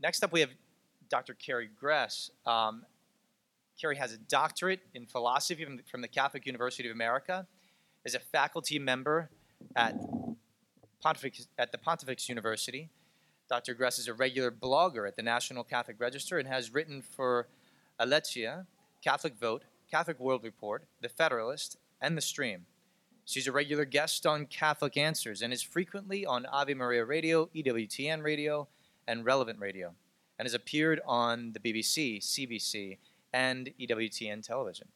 Next up, we have Dr. Carrie Gress. Um, Carrie has a doctorate in philosophy from the, from the Catholic University of America, is a faculty member at, Pontifex, at the Pontifex University. Dr. Gress is a regular blogger at the National Catholic Register and has written for Aleteia, Catholic Vote, Catholic World Report, The Federalist, and The Stream. She's a regular guest on Catholic Answers and is frequently on Ave Maria Radio, EWTN Radio, and Relevant Radio, and has appeared on the BBC, CBC, and EWTN television.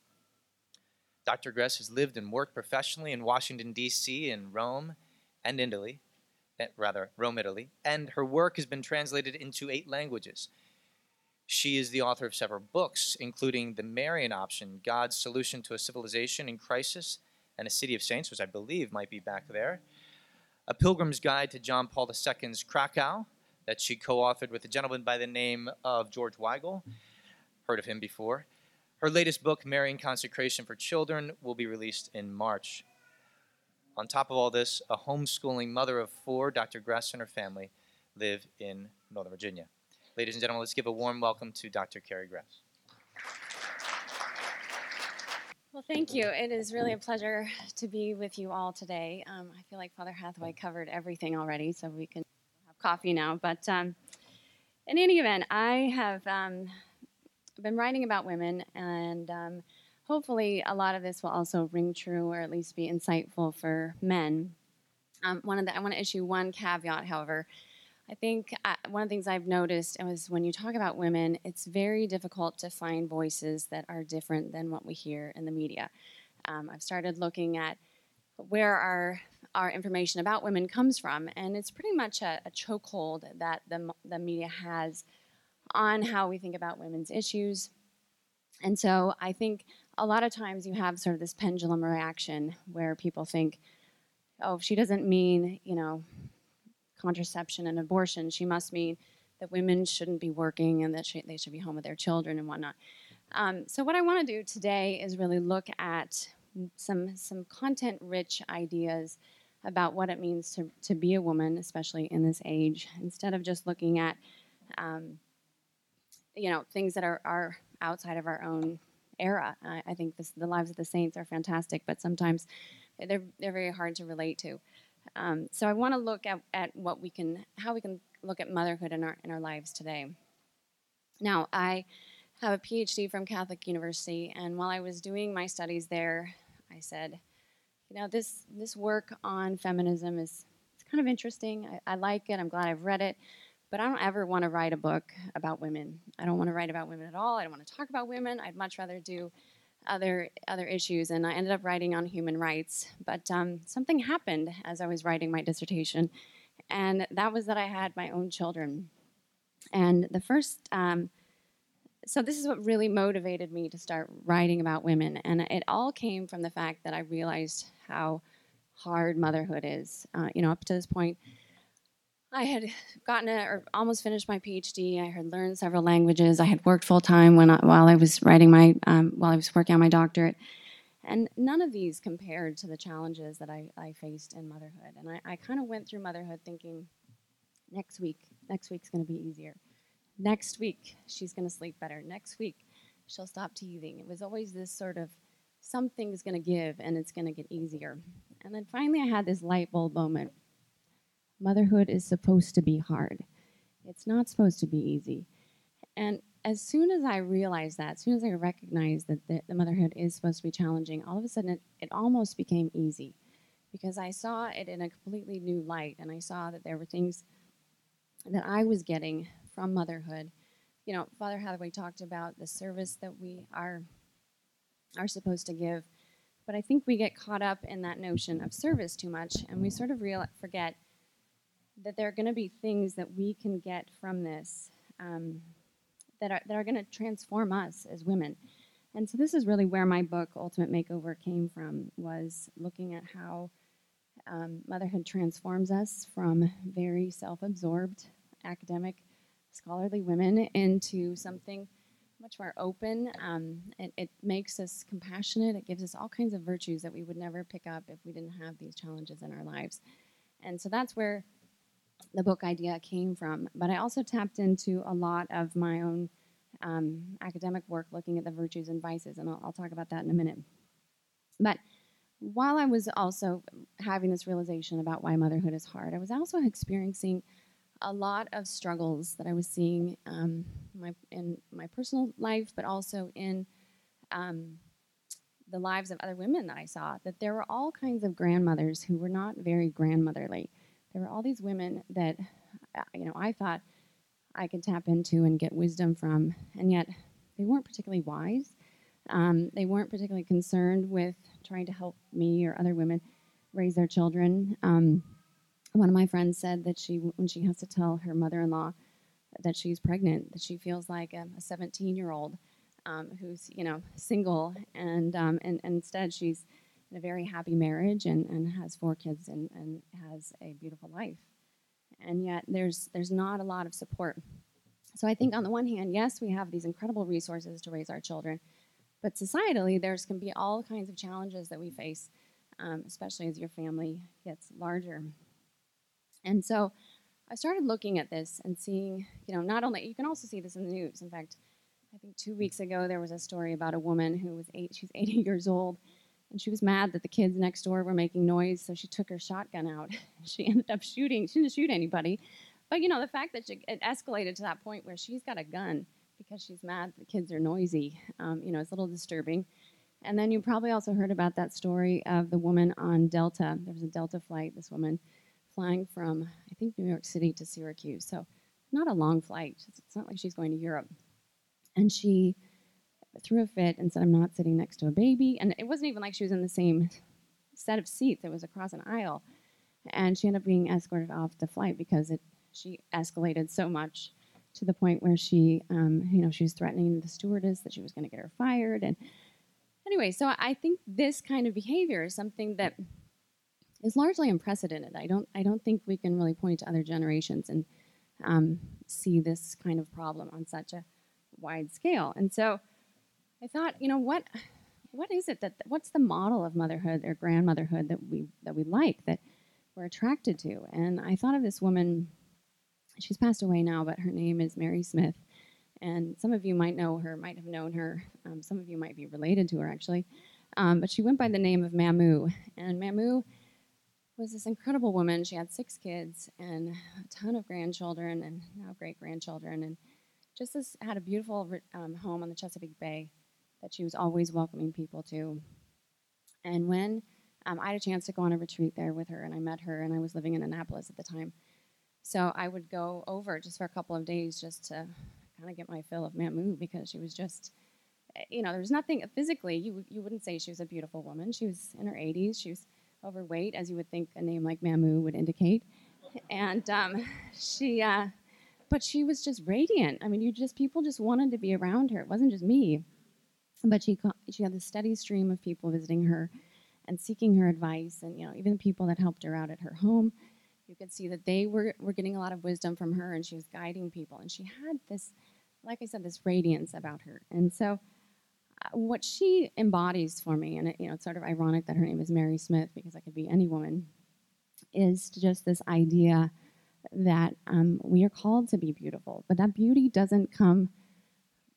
Dr. Gress has lived and worked professionally in Washington, D.C., in Rome, and Italy, eh, rather, Rome, Italy, and her work has been translated into eight languages. She is the author of several books, including The Marian Option God's Solution to a Civilization in Crisis and a City of Saints, which I believe might be back there, A Pilgrim's Guide to John Paul II's Krakow, that she co authored with a gentleman by the name of George Weigel. Heard of him before. Her latest book, Marian Consecration for Children, will be released in March. On top of all this, a homeschooling mother of four, Dr. Gress and her family live in Northern Virginia. Ladies and gentlemen, let's give a warm welcome to Dr. Carrie Gress. Well, thank you. It is really a pleasure to be with you all today. Um, I feel like Father Hathaway covered everything already, so we can coffee now. But um, in any event, I have um, been writing about women, and um, hopefully, a lot of this will also ring true, or at least be insightful for men. Um, one of the, I want to issue one caveat, however. I think uh, one of the things I've noticed was when you talk about women, it's very difficult to find voices that are different than what we hear in the media. Um, I've started looking at where our our information about women comes from, and it's pretty much a, a chokehold that the the media has on how we think about women's issues. And so I think a lot of times you have sort of this pendulum reaction where people think, oh, she doesn't mean, you know, contraception and abortion. She must mean that women shouldn't be working and that she, they should be home with their children and whatnot. Um, so what I want to do today is really look at some some content-rich ideas about what it means to, to be a woman, especially in this age, instead of just looking at um, you know things that are, are outside of our own era. I, I think this, the lives of the saints are fantastic, but sometimes they're they're very hard to relate to. Um, so I want to look at, at what we can, how we can look at motherhood in our in our lives today. Now I have a PhD from Catholic University, and while I was doing my studies there, I said, you know, this this work on feminism is it's kind of interesting. I, I like it. I'm glad I've read it, but I don't ever want to write a book about women. I don't want to write about women at all. I don't want to talk about women. I'd much rather do other other issues, and I ended up writing on human rights. But um, something happened as I was writing my dissertation, and that was that I had my own children. And the first, um, so this is what really motivated me to start writing about women, and it all came from the fact that I realized how hard motherhood is. Uh, you know, up to this point I had gotten a, or almost finished my PhD. I had learned several languages. I had worked full time when I, while I was writing my um, while I was working on my doctorate, and none of these compared to the challenges that I, I faced in motherhood. And I, I kind of went through motherhood thinking, next week, next week's going to be easier. Next week, she's going to sleep better. Next week, she'll stop teething. It was always this sort of something's going to give and it's going to get easier. And then finally, I had this light bulb moment motherhood is supposed to be hard. It's not supposed to be easy. And as soon as I realized that, as soon as I recognized that the, the motherhood is supposed to be challenging, all of a sudden it, it almost became easy because I saw it in a completely new light and I saw that there were things that I was getting from motherhood. You know, Father Hathaway talked about the service that we are are supposed to give, but I think we get caught up in that notion of service too much and we sort of real, forget that there are going to be things that we can get from this um, that are, that are going to transform us as women. And so this is really where my book, Ultimate Makeover, came from, was looking at how um, motherhood transforms us from very self-absorbed, academic, scholarly women into something much more open. Um, it, it, makes us compassionate. It gives us all kinds of virtues that we would never pick up if we didn't have these challenges in our lives. And so that's where the book idea came from. But I also tapped into a lot of my own um, academic work looking at the virtues and vices, and I'll, I'll talk about that in a minute. But while I was also having this realization about why motherhood is hard, I was also experiencing a lot of struggles that I was seeing um, my, in my personal life, but also in um, the lives of other women that I saw. That there were all kinds of grandmothers who were not very grandmotherly. There were all these women that, uh, you know, I thought I could tap into and get wisdom from, and yet they weren't particularly wise. Um, they weren't particularly concerned with trying to help me or other women raise their children. Um, one of my friends said that she, when she has to tell her mother-in-law that she's pregnant, that she feels like a 17-year-old um, who's, you know, single, and, um, and, and instead she's in a very happy marriage and, and has four kids and, and has a beautiful life. And yet there's there's not a lot of support. So I think on the one hand, yes, we have these incredible resources to raise our children, but societally, there's can be all kinds of challenges that we face, um, especially as your family gets larger. And so I started looking at this and seeing, you know, not only, you can also see this in the news. In fact, I think two weeks ago there was a story about a woman who was eight, she's 80 years old, and she was mad that the kids next door were making noise, so she took her shotgun out. she ended up shooting, she didn't shoot anybody. But, you know, the fact that she, it escalated to that point where she's got a gun because she's mad the kids are noisy, um, you know, it's a little disturbing. And then you probably also heard about that story of the woman on Delta. There was a Delta flight, this woman flying from, I think, New York City to Syracuse. So, not a long flight. It's not like she's going to Europe. And she threw a fit and said, I'm not sitting next to a baby. And it wasn't even like she was in the same set of seats, it was across an aisle. And she ended up being escorted off the flight because it she escalated so much to the point where she, um, you know, she was threatening the stewardess that she was going to get her fired. And anyway, so I think this kind of behavior is something that is largely unprecedented. I don't, I don't think we can really point to other generations and um, see this kind of problem on such a wide scale. And so I thought, you know, what, what is it that, what's the model of motherhood or grandmotherhood that we, that we like, that we're attracted to? And I thought of this woman she's passed away now, but her name is Mary Smith. And some of you might know her, might have known her. Um, some of you might be related to her, actually. Um, but she went by the name of Mamu. And Mamu was this incredible woman. She had six kids and a ton of grandchildren and now great grandchildren. And just this, had a beautiful um, home on the Chesapeake Bay that she was always welcoming people to. And when um, I had a chance to go on a retreat there with her, and I met her, and I was living in Annapolis at the time. So I would go over just for a couple of days just to kind of get my fill of Mamu because she was just, eh, you know, there was nothing physically. You you wouldn't say she was a beautiful woman. She was in her 80s. She was overweight, as you would think a name like Mamu would indicate, and um, she. Uh, but she was just radiant. I mean, you just people just wanted to be around her. It wasn't just me, but she she had this steady stream of people visiting her and seeking her advice, and you know, even people that helped her out at her home you could see that they were, were getting a lot of wisdom from her and she was guiding people. And she had this, like I said, this radiance about her. And so what she embodies for me, and it, you know, it's sort of ironic that her name is Mary Smith because I could be any woman, is just this idea that um, we are called to be beautiful, but that beauty doesn't come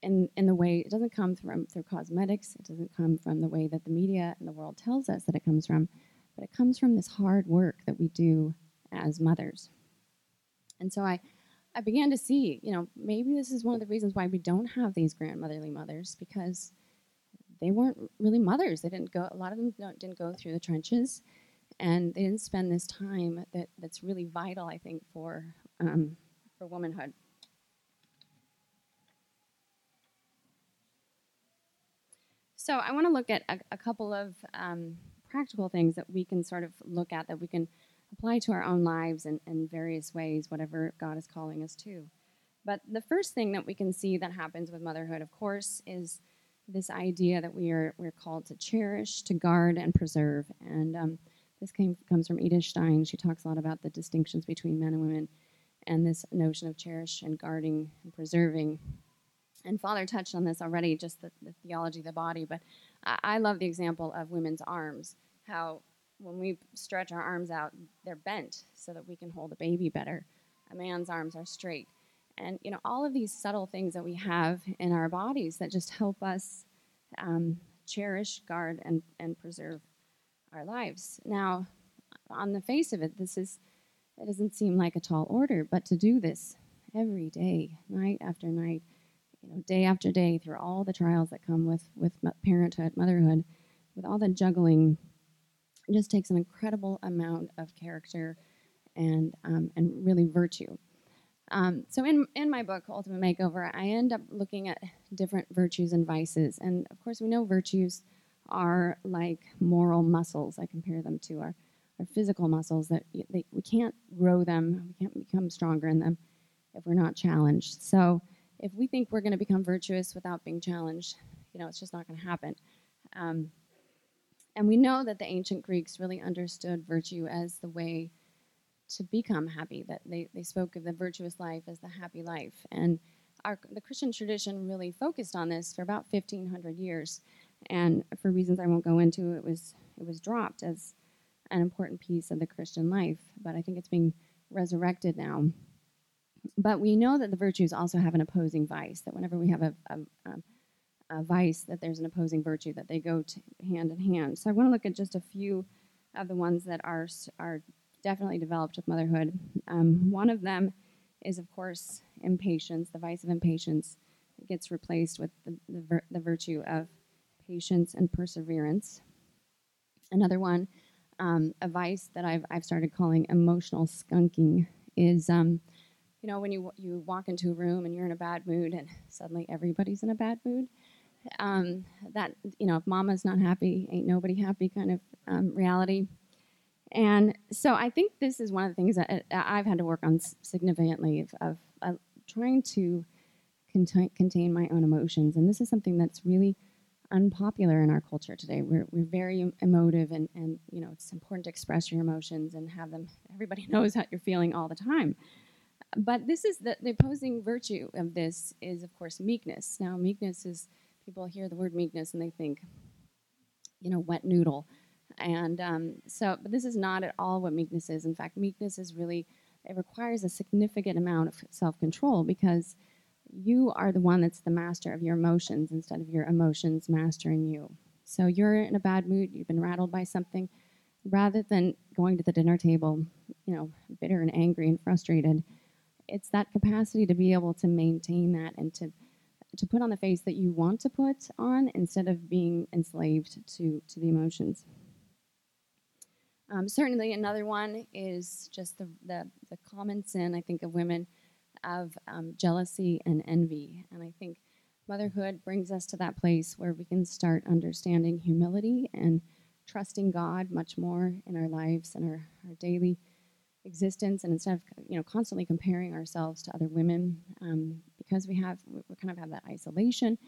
in, in the way, it doesn't come from through cosmetics, it doesn't come from the way that the media and the world tells us that it comes from, but it comes from this hard work that we do as mothers. And so I, I began to see, you know, maybe this is one of the reasons why we don't have these grandmotherly mothers because they weren't really mothers. They didn't go. A lot of them didn't go through the trenches, and they didn't spend this time that, that's really vital, I think, for um, for womanhood. So I want to look at a, a couple of um, practical things that we can sort of look at that we can apply to our own lives in, in various ways, whatever God is calling us to. But the first thing that we can see that happens with motherhood, of course, is this idea that we are we're called to cherish, to guard, and preserve. And um, this came, comes from Edith Stein. She talks a lot about the distinctions between men and women, and this notion of cherish and guarding and preserving. And Father touched on this already, just the, the theology of the body. But I, I love the example of women's arms. How when we stretch our arms out, they're bent so that we can hold a baby better. A man's arms are straight. And, you know, all of these subtle things that we have in our bodies that just help us um, cherish, guard, and, and preserve our lives. Now, on the face of it, this is, it doesn't seem like a tall order, but to do this every day, night after night, you know, day after day, through all the trials that come with, with parenthood, motherhood, with all the juggling, it just takes an incredible amount of character and, um, and really virtue. Um, so in, in my book, Ultimate Makeover, I end up looking at different virtues and vices. And of course, we know virtues are like moral muscles. I compare them to our, our physical muscles that they, we can't grow them, we can't become stronger in them if we're not challenged. So if we think we're going to become virtuous without being challenged, you know, it's just not going to happen. Um, and we know that the ancient Greeks really understood virtue as the way to become happy, that they, they spoke of the virtuous life as the happy life. And our, the Christian tradition really focused on this for about 1,500 years. And for reasons I won't go into, it was, it was dropped as an important piece of the Christian life. But I think it's being resurrected now. But we know that the virtues also have an opposing vice, that whenever we have a, a, a, a vice, that there's an opposing virtue, that they go hand in hand. So I want to look at just a few of the ones that are, are definitely developed with motherhood. Um, one of them is, of course, impatience. The vice of impatience gets replaced with the, the, vir- the virtue of patience and perseverance. Another one, um, a vice that I've, I've started calling emotional skunking, is um, you know when you you walk into a room and you're in a bad mood and suddenly everybody's in a bad mood. Um, that you know if mama's not happy, ain't nobody happy kind of um, reality. And so I think this is one of the things that uh, I've had to work on significantly of, of, trying to contain, contain my own emotions. And this is something that's really unpopular in our culture today. We're, we're very emotive and, and, you know, it's important to express your emotions and have them, everybody knows how you're feeling all the time. But this is the, the opposing virtue of this is, of course, meekness. Now, meekness is, people hear the word meekness and they think, you know, wet noodle. And um, so, but this is not at all what meekness is. In fact, meekness is really, it requires a significant amount of self control because you are the one that's the master of your emotions instead of your emotions mastering you. So you're in a bad mood, you've been rattled by something, rather than going to the dinner table, you know, bitter and angry and frustrated, it's that capacity to be able to maintain that and to to put on the face that you want to put on instead of being enslaved to to the emotions. Um, certainly, another one is just the, the, the, common sin, I think, of women of um, jealousy and envy. And I think motherhood brings us to that place where we can start understanding humility and trusting God much more in our lives and our, our daily existence. And instead of you know constantly comparing ourselves to other women, um, because we have we kind of have that isolation,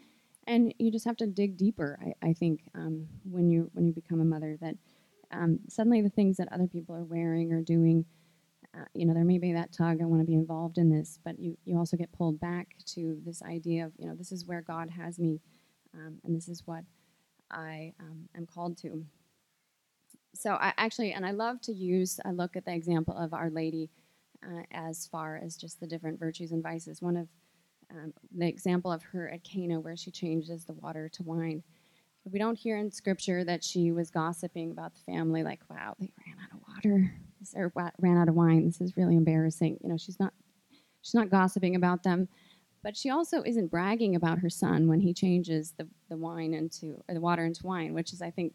and you just have to dig deeper. I, I think um, when you when you become a mother that um, suddenly the things that other people are wearing or doing, uh, you know, there may be that tug, I want to be involved in this, but you, you also get pulled back to this idea of, you know, this is where God has me, um, and this is what I um, am called to. So I actually, and I love to use, I look at the example of Our Lady uh, as far as just the different virtues and vices. One of um, the example of her at Cana, where she changes the water to wine we don't hear in scripture that she was gossiping about the family, like, wow, they ran out of water or ran out of wine. This is really embarrassing. You know, she's not she's not gossiping about them, but she also isn't bragging about her son when he changes the, the wine into or the water into wine, which is, I think,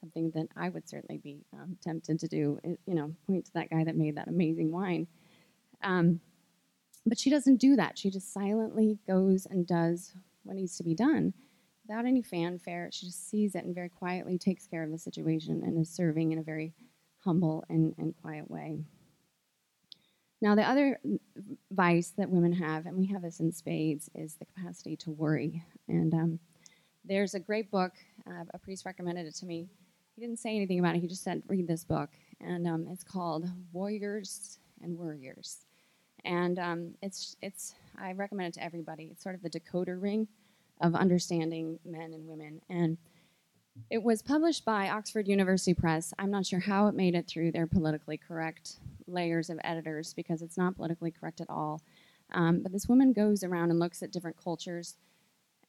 something that I would certainly be um, tempted to do. You know, point to that guy that made that amazing wine. Um, but she doesn't do that. She just silently goes and does what needs to be done without any fanfare. She just sees it and very quietly takes care of the situation and is serving in a very humble and, and quiet way. Now, the other vice that women have, and we have this in spades, is the capacity to worry. And um, there's a great book. Uh, a priest recommended it to me. He didn't say anything about it. He just said, read this book. And um, it's called Warriors and Worriers. And um, it's, it's, I recommend it to everybody. It's sort of the decoder ring of understanding men and women. And It was published by Oxford University Press. I'm not sure how it made it through their politically correct layers of editors because it's not politically correct at all. Um, but this woman goes around and looks at different cultures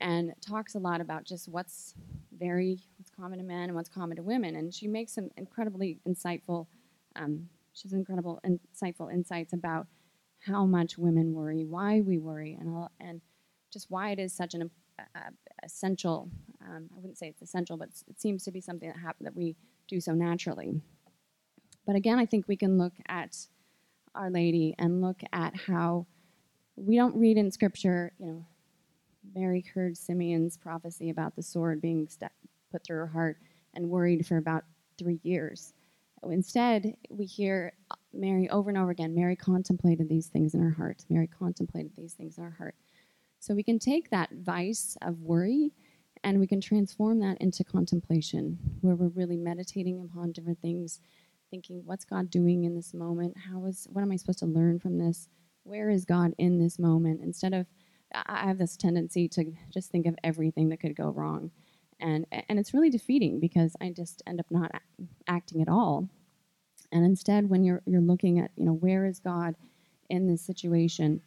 and talks a lot about just what's very what's common to men and what's common to women. And she makes some incredibly insightful, um, she has incredible insightful insights about how much women worry, why we worry, and all, and just why it is such an uh, essential. Um, I wouldn't say it's essential, but it seems to be something that happen that we do so naturally. But again, I think we can look at Our Lady and look at how we don't read in Scripture, you know, Mary heard Simeon's prophecy about the sword being st- put through her heart and worried for about three years. Instead, we hear Mary over and over again Mary contemplated these things in her heart. Mary contemplated these things in her heart. So we can take that vice of worry and we can transform that into contemplation, where we're really meditating upon different things, thinking, what's God doing in this moment? How is what am I supposed to learn from this? Where is God in this moment? Instead of I have this tendency to just think of everything that could go wrong. And, and it's really defeating because I just end up not acting at all. And instead, when you're, you're looking at, you know, where is God in this situation,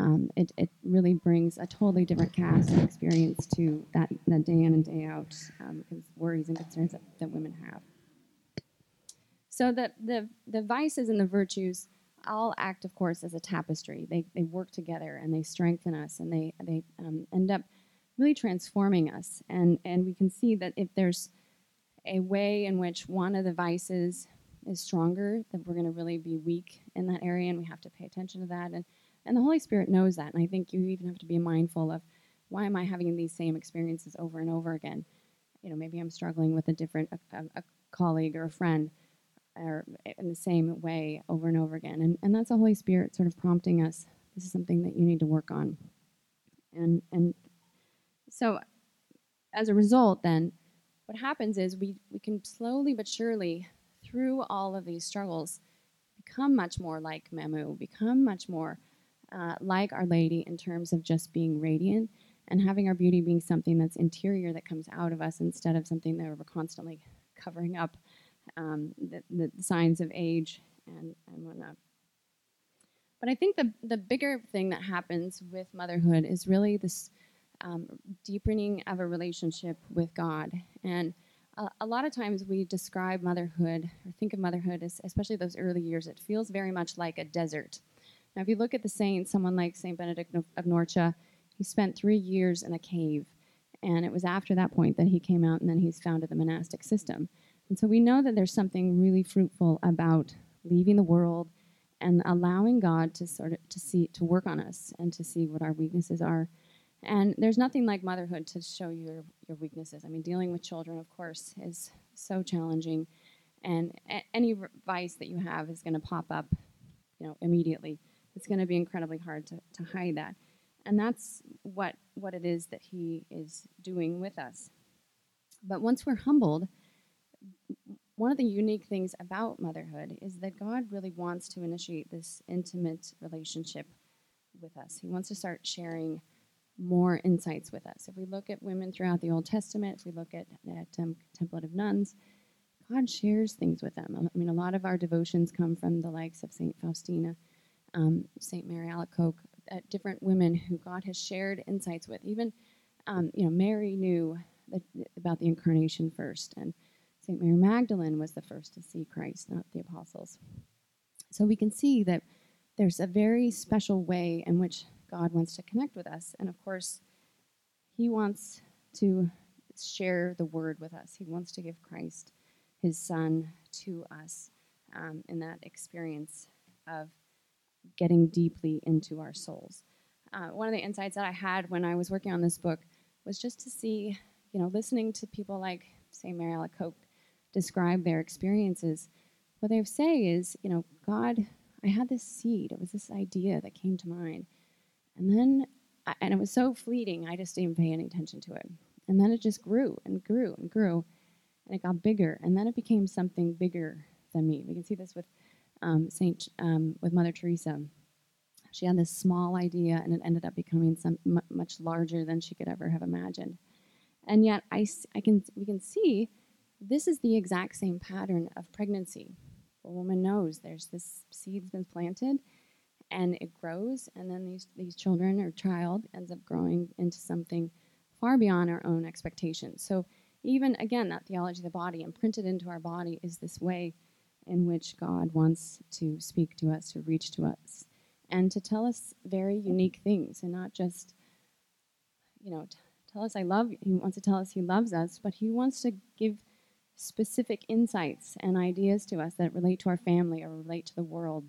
um, it, it really brings a totally different cast of experience to that, that day in and day out um, worries and concerns that, that women have. So the, the, the vices and the virtues all act, of course, as a tapestry. They, they work together and they strengthen us and they, they um, end up really transforming us. And, and we can see that if there's a way in which one of the vices is stronger, that we're going to really be weak in that area and we have to pay attention to that. And, and the Holy Spirit knows that. And I think you even have to be mindful of why am I having these same experiences over and over again? You know, maybe I'm struggling with a different a, a colleague or a friend or in the same way over and over again. And, and that's the Holy Spirit sort of prompting us. This is something that you need to work on. And, and so as a result, then, what happens is we, we can slowly but surely, through all of these struggles, become much more like Mamu, become much more uh, like Our Lady in terms of just being radiant and having our beauty being something that's interior that comes out of us instead of something that we're constantly covering up um, the, the, signs of age and, and whatnot. But I think the, the bigger thing that happens with motherhood is really this um, deepening of a relationship with God. And a, a, lot of times we describe motherhood or think of motherhood as, especially those early years, it feels very much like a desert. Now, if you look at the saints, someone like St. Benedict of Norcia, he spent three years in a cave. And it was after that point that he came out and then he's founded the monastic system. And so we know that there's something really fruitful about leaving the world and allowing God to sort of to see to work on us and to see what our weaknesses are. And there's nothing like motherhood to show your, your weaknesses. I mean, dealing with children, of course, is so challenging, and a- any vice that you have is going to pop up, you know, immediately. It's going to be incredibly hard to, to hide that, and that's what what it is that He is doing with us. But once we're humbled, one of the unique things about motherhood is that God really wants to initiate this intimate relationship with us. He wants to start sharing more insights with us. If we look at women throughout the Old Testament, if we look at, at um, contemplative nuns, God shares things with them. I mean, a lot of our devotions come from the likes of St. Faustina, um, St. Mary Alacoque, different women who God has shared insights with. Even, um, you know, Mary knew about the incarnation first, and St. Mary Magdalene was the first to see Christ, not the apostles. So we can see that there's a very special way in which God wants to connect with us. And of course, He wants to share the word with us. He wants to give Christ, His Son, to us um, in that experience of getting deeply into our souls. Uh, one of the insights that I had when I was working on this book was just to see, you know, listening to people like say, Mary Alacoque describe their experiences, what they say is, you know, God, I had this seed. It was this idea that came to mind. And then, and it was so fleeting, I just didn't pay any attention to it. And then it just grew and grew and grew, and it got bigger. And then it became something bigger than me. We can see this with um, Saint, um, with Mother Teresa. She had this small idea, and it ended up becoming some much larger than she could ever have imagined. And yet, I, I can, we can see this is the exact same pattern of pregnancy. A woman knows there's this seed's been planted and it grows, and then these, these children or child ends up growing into something far beyond our own expectations. So, even again, that theology of the body imprinted into our body is this way in which God wants to speak to us, to reach to us, and to tell us very unique things, and not just, you know, tell us I love. He wants to tell us He loves us, but He wants to give specific insights and ideas to us that relate to our family or relate to the world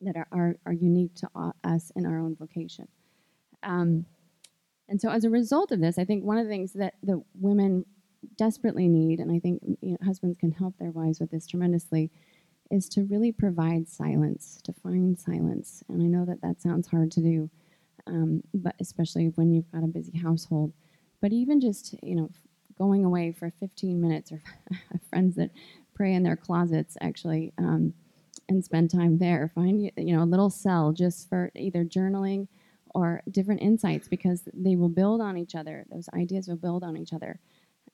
that are, are, are unique to us in our own vocation. Um, and so, as a result of this, I think one of the things that the women desperately need, and I think you know, husbands can help their wives with this tremendously, is to really provide silence, to find silence. And I know that that sounds hard to do, um, but especially when you've got a busy household. But even just you know, going away for 15 minutes, or friends that pray in their closets actually. Um, and spend time there. Find you know a little cell just for either journaling or different insights because they will build on each other. Those ideas will build on each other.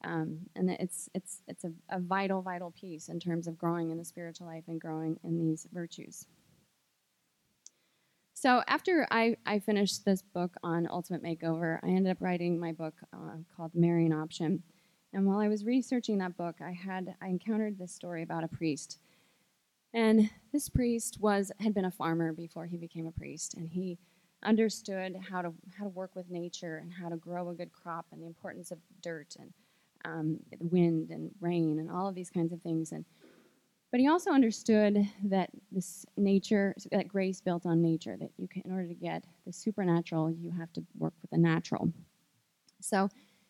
Um, and it's it's it's a, a, vital vital piece in terms of growing in the spiritual life and growing in these virtues. So after I, I finished this book on ultimate makeover, I ended up writing my book uh, called Marian Option. And while I was researching that book, I had I encountered this story about a priest. And this priest was had been a farmer before he became a priest, and he understood how to how to work with nature and how to grow a good crop and the importance of dirt and um, wind and rain and all of these kinds of things. And but he also understood that this nature, that grace built on nature, that you can, in order to get the supernatural, you have to work with the natural. So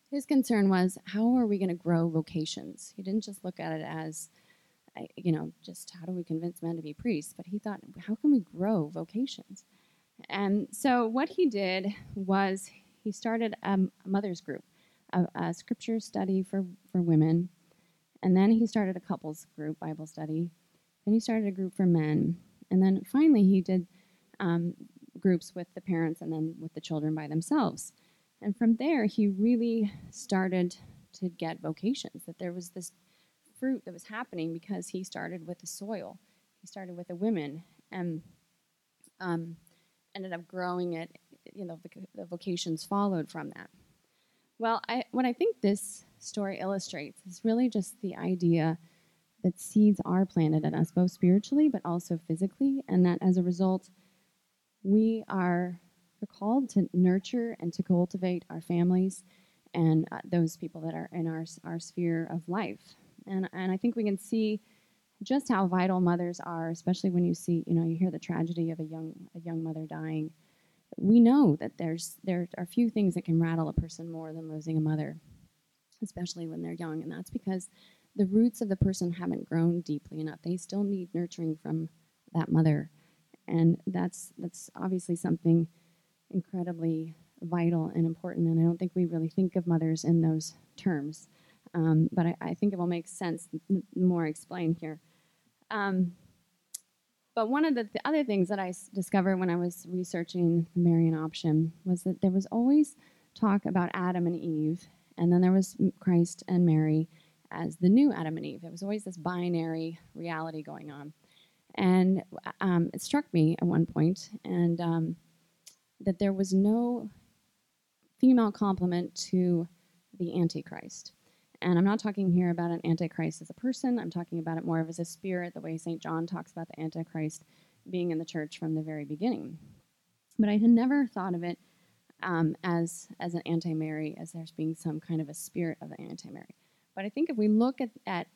his concern was, how are we going to grow vocations? He didn't just look at it as, you know, just how do we convince men to be priests, but he thought, how can we grow vocations? And so what he did was he started a mother's group a, a scripture study for, for women. And then he started a couples group, Bible study. Then he started a group for men. And then finally, he did um, groups with the parents and then with the children by themselves. And from there, he really started to get vocations, that there was this fruit that was happening because he started with the soil. He started with the women and um, ended up growing it. You know, the, the vocations followed from that. Well, I, what I think this story illustrates is really just the idea that seeds are planted in us, both spiritually but also physically, and that as a result, we are called to nurture and to cultivate our families and uh, those people that are in our, our sphere of life. And, and I think we can see just how vital mothers are, especially when you see, you know, you hear the tragedy of a young, a young mother dying we know that there's there are few things that can rattle a person more than losing a mother, especially when they're young, and that's because the roots of the person haven't grown deeply enough. They still need nurturing from that mother, and that's that's obviously something incredibly vital and important. And I don't think we really think of mothers in those terms, um, but I, I, think it will make sense the more I explain here. Um, but one of the th- other things that I s- discovered when I was researching the Marian option was that there was always talk about Adam and Eve, and then there was Christ and Mary as the new Adam and Eve. It was always this binary reality going on. And um, it struck me at one point, and um, that there was no female complement to the Antichrist. And I'm not talking here about an antichrist as a person. I'm talking about it more of as a spirit, the way St. John talks about the antichrist being in the church from the very beginning. But I had never thought of it um, as as an anti-Mary, as there's being some kind of a spirit of the anti-Mary. But I think if we look at, at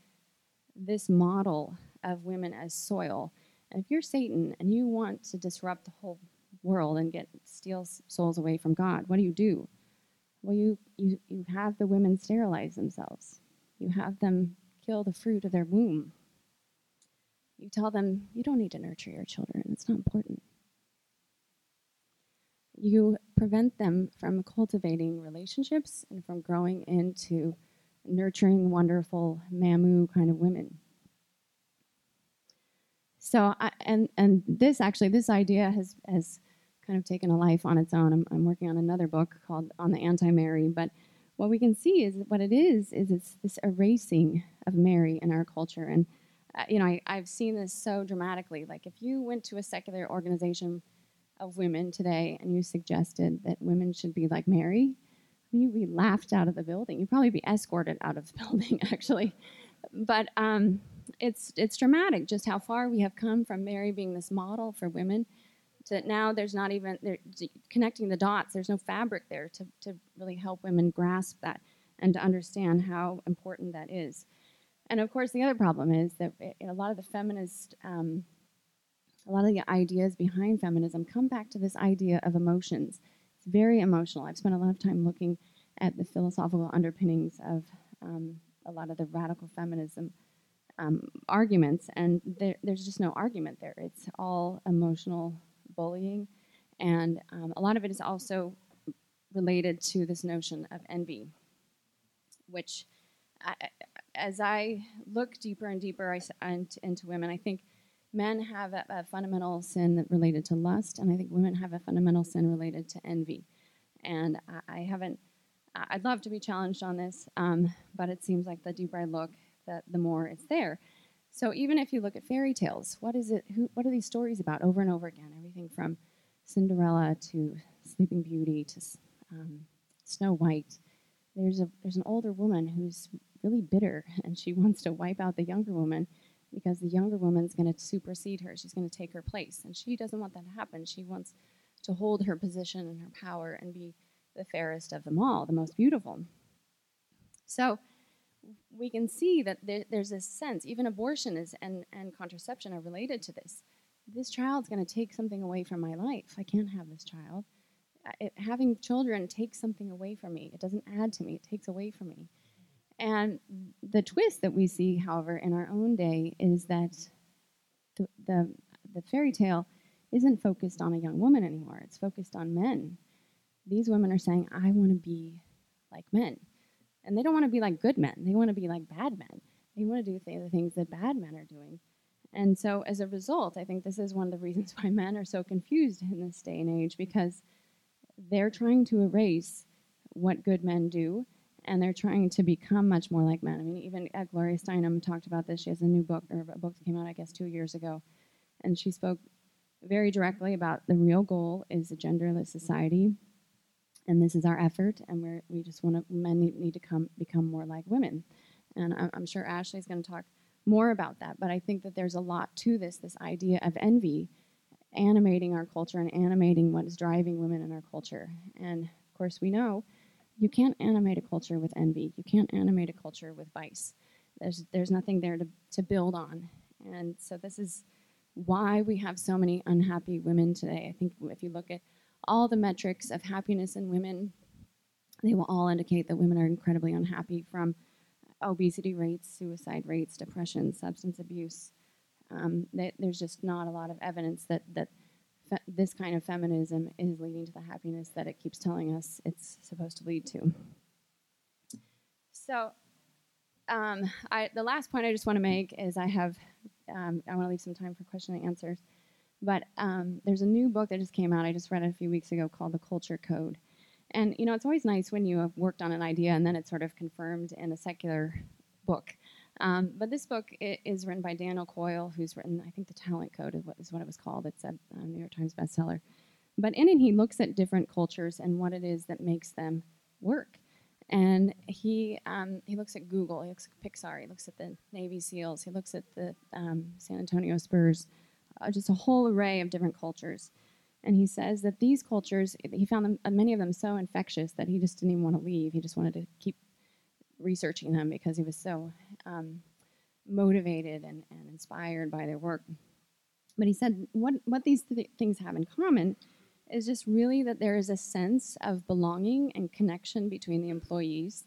this model of women as soil, and if you're Satan and you want to disrupt the whole world and get steal souls away from God, what do you do? Well, you, you, you have the women sterilize themselves. You have them kill the fruit of their womb. You tell them, you don't need to nurture your children, it's not important. You prevent them from cultivating relationships and from growing into nurturing, wonderful, mamu kind of women. So, I, and and this actually, this idea has has kind of taken a life on its own. I'm, I'm working on another book called On the Anti Mary, but what we can see is what it is is it's this erasing of Mary in our culture. And uh, you know, I, I've seen this so dramatically. Like if you went to a secular organization of women today and you suggested that women should be like Mary, you'd be laughed out of the building. You'd probably be escorted out of the building, actually. But um, it's it's dramatic just how far we have come from Mary being this model for women to now there's not even connecting the dots. There's no fabric there to to really help women grasp that and to understand how important that is. And of course, the other problem is that a lot of the feminist um, a lot of the ideas behind feminism come back to this idea of emotions. It's very emotional. I've spent a lot of time looking at the philosophical underpinnings of um, a lot of the radical feminism um, arguments, and there, there's just no argument there. It's all emotional bullying, and um, a lot of it is also related to this notion of envy, which, I, as I look deeper and deeper into women, I think men have a, a fundamental sin related to lust, and I think women have a fundamental sin related to envy. And I, I haven't, I'd love to be challenged on this, um, but it seems like the deeper I look, the, the more it's there. So even if you look at fairy tales, what is it? Who, what are these stories about over and over again? Everything from Cinderella to Sleeping Beauty to um, Snow White. There's a there's an older woman who's really bitter, and she wants to wipe out the younger woman because the younger woman's going to supersede her. She's going to take her place. And she doesn't want that to happen. She wants to hold her position and her power and be the fairest of them all, the most beautiful. So we can see that there, there's this sense, even abortion is, and, and contraception are related to this. This child's going to take something away from my life. I can't have this child. It, having children takes something away from me. It doesn't add to me, it takes away from me. And the twist that we see, however, in our own day is that the, the, the fairy tale isn't focused on a young woman anymore, it's focused on men. These women are saying, I want to be like men. And they don't want to be like good men, they want to be like bad men. They want to do the things that bad men are doing. And so, as a result, I think this is one of the reasons why men are so confused in this day and age because they're trying to erase what good men do and they're trying to become much more like men. I mean, even uh, Gloria Steinem talked about this. She has a new book, or a book that came out, I guess, two years ago, and she spoke very directly about the real goal is a genderless society, and this is our effort, and we we just want to men need, need, to come become more like women, and I'm, I'm sure Ashley's going to talk more about that. But I think that there's a lot to this, this idea of envy animating our culture and animating what is driving women in our culture, and of course we know you can't animate a culture with envy. You can't animate a culture with vice. There's there's nothing there to, to build on. And so this is why we have so many unhappy women today. I think if you look at all the metrics of happiness in women, they will all indicate that women are incredibly unhappy from obesity rates, suicide rates, depression, substance abuse. Um, there's just not a lot of evidence that that fe- this kind of feminism is leading to the happiness that it keeps telling us it's supposed to lead to. So, um, I, the last point I just want to make is I have, um, I want to leave some time for question and answers. But um, there's a new book that just came out. I just read it a few weeks ago called The Culture Code. And you know, it's always nice when you have worked on an idea and then it's sort of confirmed in a secular book. Um, but this book is written by Daniel Coyle, who's written, I think, The Talent Code is what, is what it was called. It's a New York Times bestseller. But in it, he looks at different cultures and what it is that makes them work. And he um, he looks at Google, he looks at Pixar, he looks at the Navy SEALs, he looks at the um, San Antonio Spurs, uh, just a whole array of different cultures. And he says that these cultures, he found them, many of them so infectious that he just didn't even want to leave. He just wanted to keep researching them because he was so um, motivated and, and inspired by their work. But he said what, what these th- things have in common is just really that there is a sense of belonging and connection between the employees.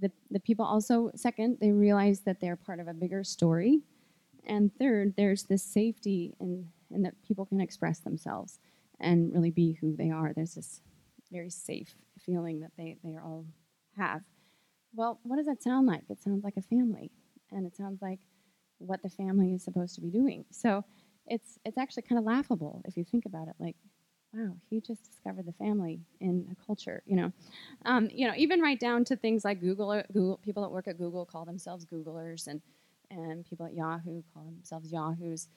The, the people also, second, they realize that they're part of a bigger story. And third, there's this safety in, in that people can express themselves and really be who they are. There's this very safe feeling that they, they all have. Well, what does that sound like? It sounds like a family, and it sounds like what the family is supposed to be doing. So it's it's actually kind of laughable if you think about it. Like wow, he just discovered the family in a culture, you know. Um, you know, even right down to things like Google, Google people that work at Google call themselves Googlers, and and people at Yahoo call themselves Yahoos.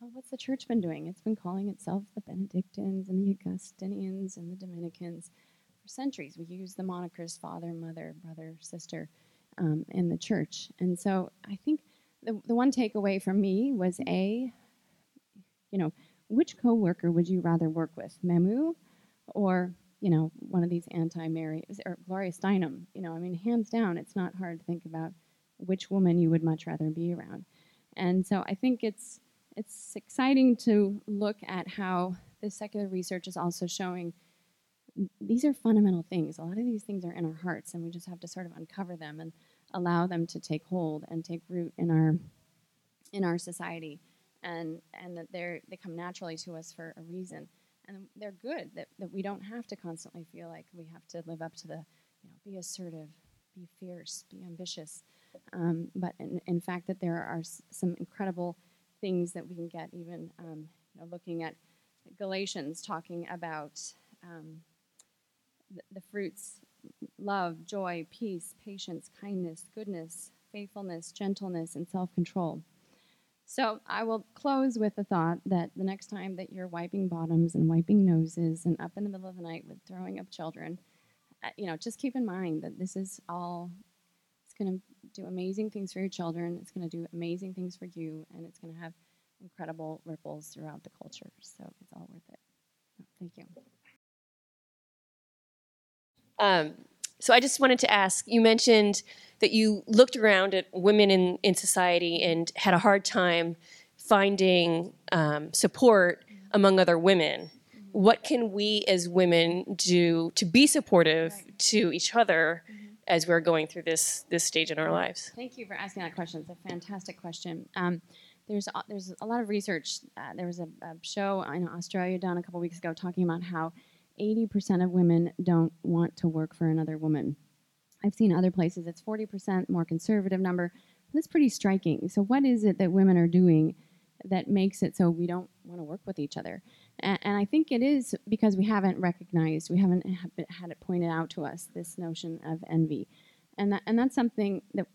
Well, what's the church been doing? It's been calling itself the Benedictines and the Augustinians and the Dominicans for centuries. We use the monikers father, mother, brother, sister um, in the church, and so I think the the one takeaway from me was a, you know which coworker would you rather work with, Mamu or you know one of these anti-Mary or Gloria Steinem? You know, I mean, hands down, it's not hard to think about which woman you would much rather be around. And so I think it's it's exciting to look at how the secular research is also showing these are fundamental things. A lot of these things are in our hearts, and we just have to sort of uncover them and allow them to take hold and take root in our in our society and and that they're they come naturally to us for a reason and they're good that, that we don't have to constantly feel like we have to live up to the you know be assertive be fierce be ambitious um, but in, in, fact that there are s- some incredible things that we can get even um, you know, looking at galatians talking about um, the, the fruits love joy peace patience kindness goodness faithfulness gentleness and self-control so I will close with the thought that the next time that you're wiping bottoms and wiping noses and up in the middle of the night with throwing up children, uh, you know, just keep in mind that this is all. It's going to do amazing things for your children. It's going to do amazing things for you, and it's going to have incredible ripples throughout the culture. So it's all worth it. Thank you. Um, so I just wanted to ask. You mentioned that you looked around at women in, in society and had a hard time finding um, support among other women. What can we as women do to be supportive right. to each other mm-hmm. As we're going through this this stage in our lives? Thank you for asking that question. It's a fantastic question. Um, there's a, there's a lot of research. Uh, there was a, a, show in Australia done a couple weeks ago talking about how 80% of women don't want to work for another woman. I've seen other places it's 40% more conservative number. That's pretty striking. So what is it that women are doing that makes it so we don't want to work with each other? And, and I think it is because we haven't recognized, we haven't had it pointed out to us this notion of envy, and that, and that's something that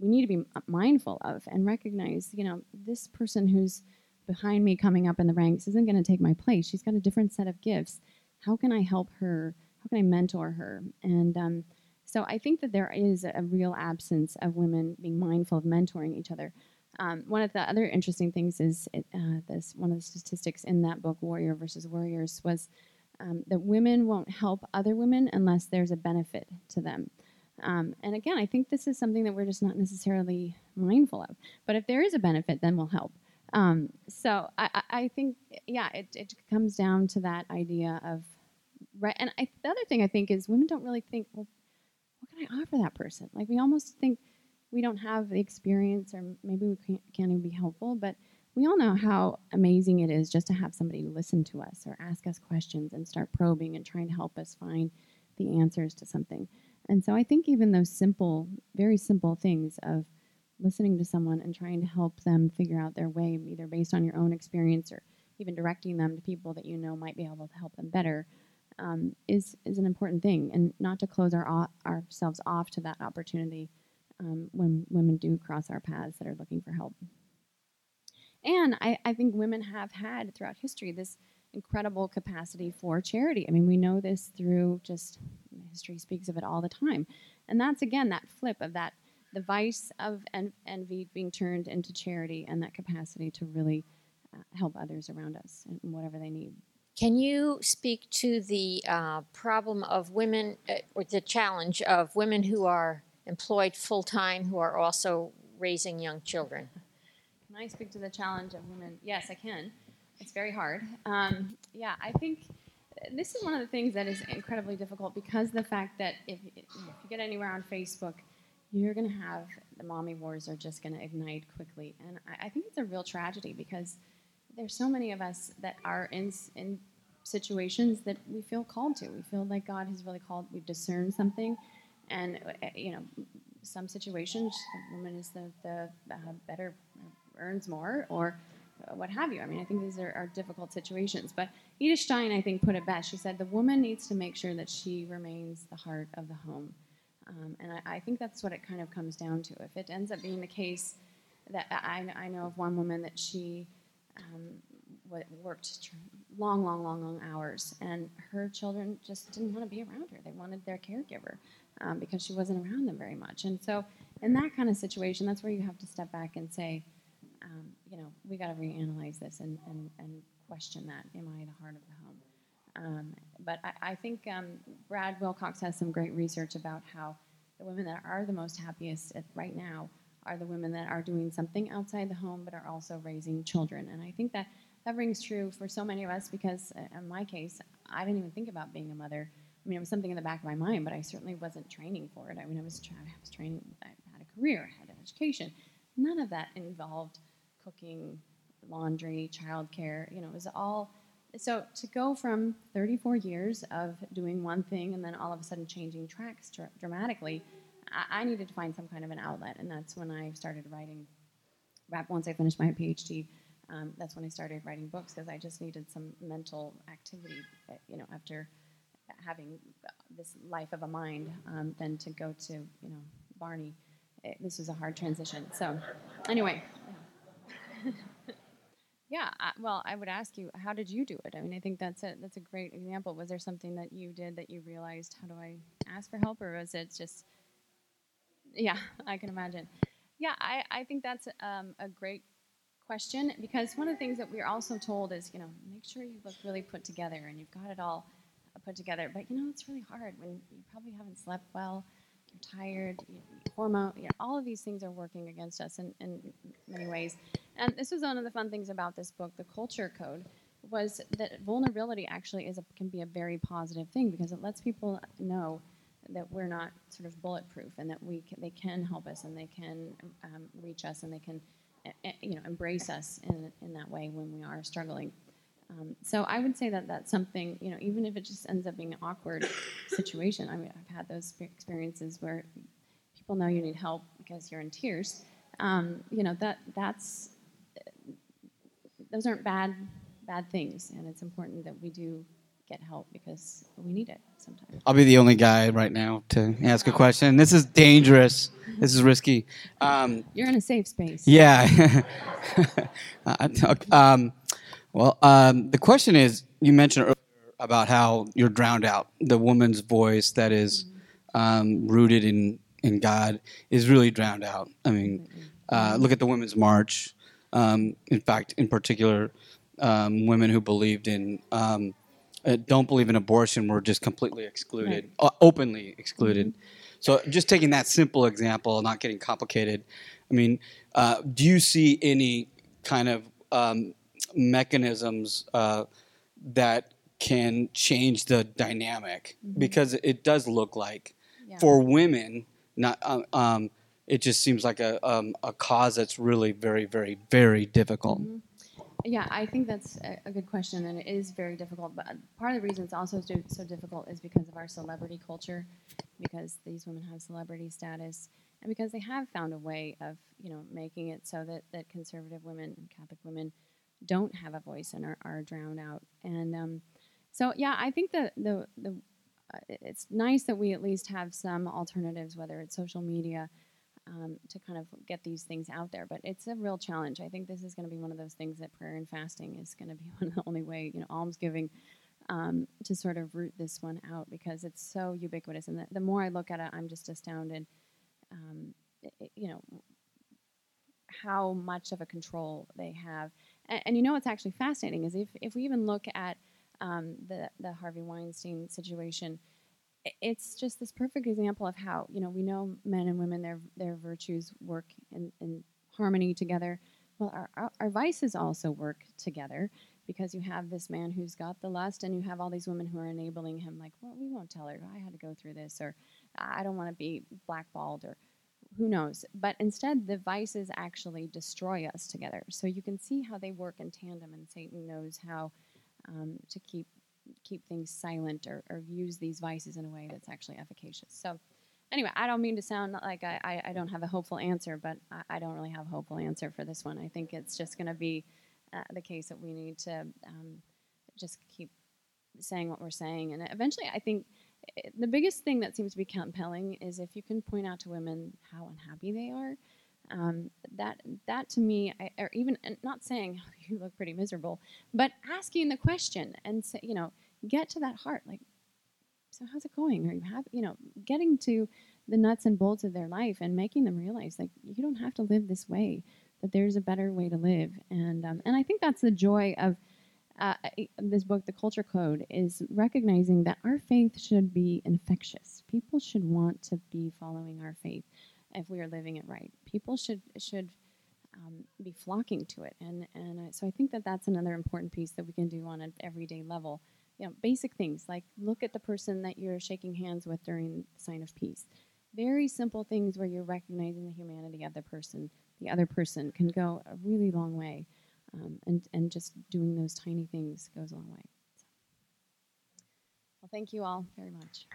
we need to be mindful of and recognize. You know, this person who's behind me coming up in the ranks isn't going to take my place. She's got a different set of gifts. How can I help her? How can I mentor her? And um, so I think that there is a real absence of women being mindful of mentoring each other. Um, one of the other interesting things is it, uh, this one of the statistics in that book, Warrior versus Warriors, was um, that women won't help other women unless there's a benefit to them. Um, and again, I think this is something that we're just not necessarily mindful of. But if there is a benefit, then we'll help. Um, so I, I, think, yeah, it, it comes down to that idea of right. And I, the other thing I think is women don't really think, well, what can I offer that person? Like we almost think we don't have the experience or maybe we can't, can't even be helpful, but we all know how amazing it is just to have somebody listen to us or ask us questions and start probing and trying to help us find the answers to something. And so I think even those simple, very simple things of listening to someone and trying to help them figure out their way, either based on your own experience or even directing them to people that you know might be able to help them better, um, is is an important thing, and not to close our ourselves off to that opportunity um, when women do cross our paths that are looking for help. And I, I think women have had throughout history this incredible capacity for charity. I mean, we know this through just history speaks of it all the time, and that's again that flip of that the vice of en- envy being turned into charity and that capacity to really uh, help others around us and whatever they need. Can you speak to the uh, problem of women, uh, or the challenge of women who are employed full time who are also raising young children? Can I speak to the challenge of women? Yes, I can. It's very hard. Um, yeah, I think this is one of the things that is incredibly difficult because the fact that if, if you get anywhere on Facebook, you're going to have the mommy wars are just going to ignite quickly. And I, I think it's a real tragedy because there's so many of us that are in, in situations that we feel called to. We feel like God has really called, we've discerned something. And, uh, you know, some situations, the woman is the, the uh, better, earns more, or what have you. I mean, I think these are, are difficult situations. But Edith Stein, I think, put it best. She said, the woman needs to make sure that she remains the heart of the home. Um, and I, I think that's what it kind of comes down to. If it ends up being the case that I, I know of one woman that she um, worked long, long, long, long hours, and her children just didn't want to be around her. They wanted their caregiver um, because she wasn't around them very much. And so, in that kind of situation, that's where you have to step back and say, um, you know, we got to reanalyze this and, and, and question that. Am I the heart of the home? Um, but I, I think um, Brad Wilcox has some great research about how the women that are the most happiest at, right now are the women that are doing something outside the home but are also raising children. And I think that that rings true for so many of us because, uh, in my case, I didn't even think about being a mother. I mean, it was something in the back of my mind, but I certainly wasn't training for it. I mean, I was, tra- I was training, I had a career, I had an education. None of that involved cooking, laundry, childcare. You know, it was all. So to go from 34 years of doing one thing and then all of a sudden changing tracks dr- dramatically, I, I needed to find some kind of an outlet, and that's when I started writing. Rap once I finished my PhD, um, that's when I started writing books because I just needed some mental activity. uh, You know, after having this life of a mind, um, than to go to you know Barney. It, this was a hard transition. So, anyway. Yeah, I, well, I would ask you, how did you do it? I mean, I think that's a that's a great example. Was there something that you did that you realized, how do I ask for help, or was it just? Yeah, I can imagine. Yeah, I, I think that's um, a great question because one of the things that we're also told is, you know, make sure you look really put together and you've got it all put together. But you know, it's really hard when you probably haven't slept well, you're tired, you, hormone, you know, all of these things are working against us in, in many ways. And this was one of the fun things about this book, The Culture Code, was that vulnerability actually is a, can be a very positive thing because it lets people know that we're not sort of bulletproof and that we can, they can help us and they can um, reach us and they can eh, eh, you know embrace us in, in that way when we are struggling. Um, so I would say that that's something you know even if it just ends up being an awkward situation. I mean I've had those experiences where people know you need help because you're in tears. Um, you know that that's those aren't bad bad things, and it's important that we do get help because we need it sometimes. I'll be the only guy right now to ask a question. This is dangerous. This is risky. Um, You're in a safe space. yeah. Uh, um, well, um, the question is you mentioned earlier about how you're drowned out. The woman's voice that is um, rooted in, in God is really drowned out. I mean, uh, look at the Women's March. Um, in fact, in particular, um, women who believed in um, uh, don't believe in abortion were just completely excluded, uh, openly excluded. So, just taking that simple example, not getting complicated. I mean, uh, do you see any kind of um, mechanisms uh, that can change the dynamic? Because it does look like Yeah. for women, not um, um, it just seems like a um, a cause that's really very, very, very difficult. Yeah, I think that's a, good question, and it is very difficult. But part of the reason it's also so, so difficult is because of our celebrity culture, because these women have celebrity status, and because they have found a way of, you know, making it so that, that conservative women and Catholic women don't have a voice and are, are drowned out. And um, so, yeah, I think that the the uh, it's nice that we at least have some alternatives, whether it's social media, um, to kind of get these things out there. But it's a real challenge. I think this is going to be one of those things that prayer and fasting is going to be one of the only way, you know, almsgiving um, to sort of root this one out because it's so ubiquitous. And the, the more I look at it, I'm just astounded, um, i- i- you know, how much of a control they have. And, and you know what's actually fascinating is if, if we even look at um, the, the Harvey Weinstein situation, it's just this perfect example of how you know we know men and women their their virtues work in, in harmony together. Well, our, our, our vices also work together because you have this man who's got the lust, and you have all these women who are enabling him. Like, well, we won't tell her. I had to go through this, or I don't want to be blackballed, or who knows. But instead, the vices actually destroy us together. So you can see how they work in tandem, and Satan knows how um, to keep keep things silent or, or use these vices in a way that's actually efficacious. So, anyway, I don't mean to sound like I, I, I don't have a hopeful answer, but I, I don't really have a hopeful answer for this one. I think it's just going to be uh, the case that we need to um, just keep saying what we're saying. And eventually, I think the biggest thing that seems to be compelling is if you can point out to women how unhappy they are. Um, that that to me, I, or even not saying you look pretty miserable, but asking the question and say, you know, get to that heart. Like, so how's it going? Are you happy? You know, getting to the nuts and bolts of their life and making them realize like you don't have to live this way. That there's a better way to live, and um, and I think that's the joy of uh, this book, The Culture Code, is recognizing that our faith should be infectious. People should want to be following our faith if we are living it right. People should should um, be flocking to it, and and so I think that that's another important piece that we can do on an everyday level. You know, basic things like look at the person that you're shaking hands with during the sign of peace. Very simple things where you're recognizing the humanity of the person, the other person, can go a really long way. Um, and, and just doing those tiny things goes a long way. So. Well, thank you all very much.